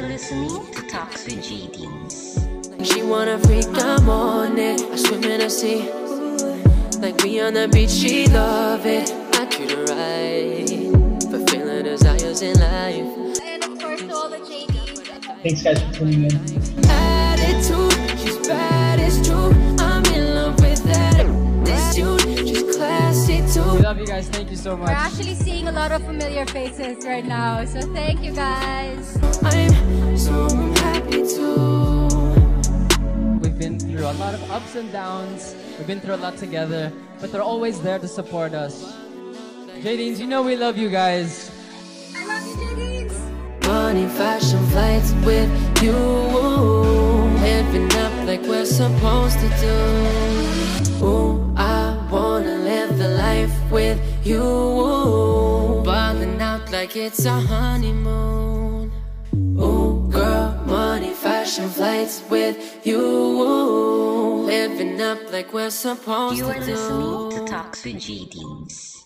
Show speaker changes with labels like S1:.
S1: listening to Talks with Jadines.
S2: She wanna freak, I'm on it. I swim in the sea. Like me on the beach, she love it. I treat her right. Fulfilling desires in life.
S3: And of course, to all the JDs.
S4: Thanks guys for tuning in.
S2: Love
S5: you guys. Thank you so
S3: We're
S5: much.
S3: actually seeing a lot of familiar faces right now. So thank you guys.
S2: I'm so happy too.
S5: We've been through a lot of ups and downs. We've been through a lot together, but they're always there to support us. Jadines, you know we love you guys.
S3: I love you, JDs.
S2: Money, fashion, flights with you. Living up like we're supposed to do. Ooh, with you. Balling out like it's a honeymoon. Ooh, girl, money, fashion, flights with you. Living up like we're supposed
S1: You
S2: to
S1: are
S2: do.
S1: listening to Talks with Jadines.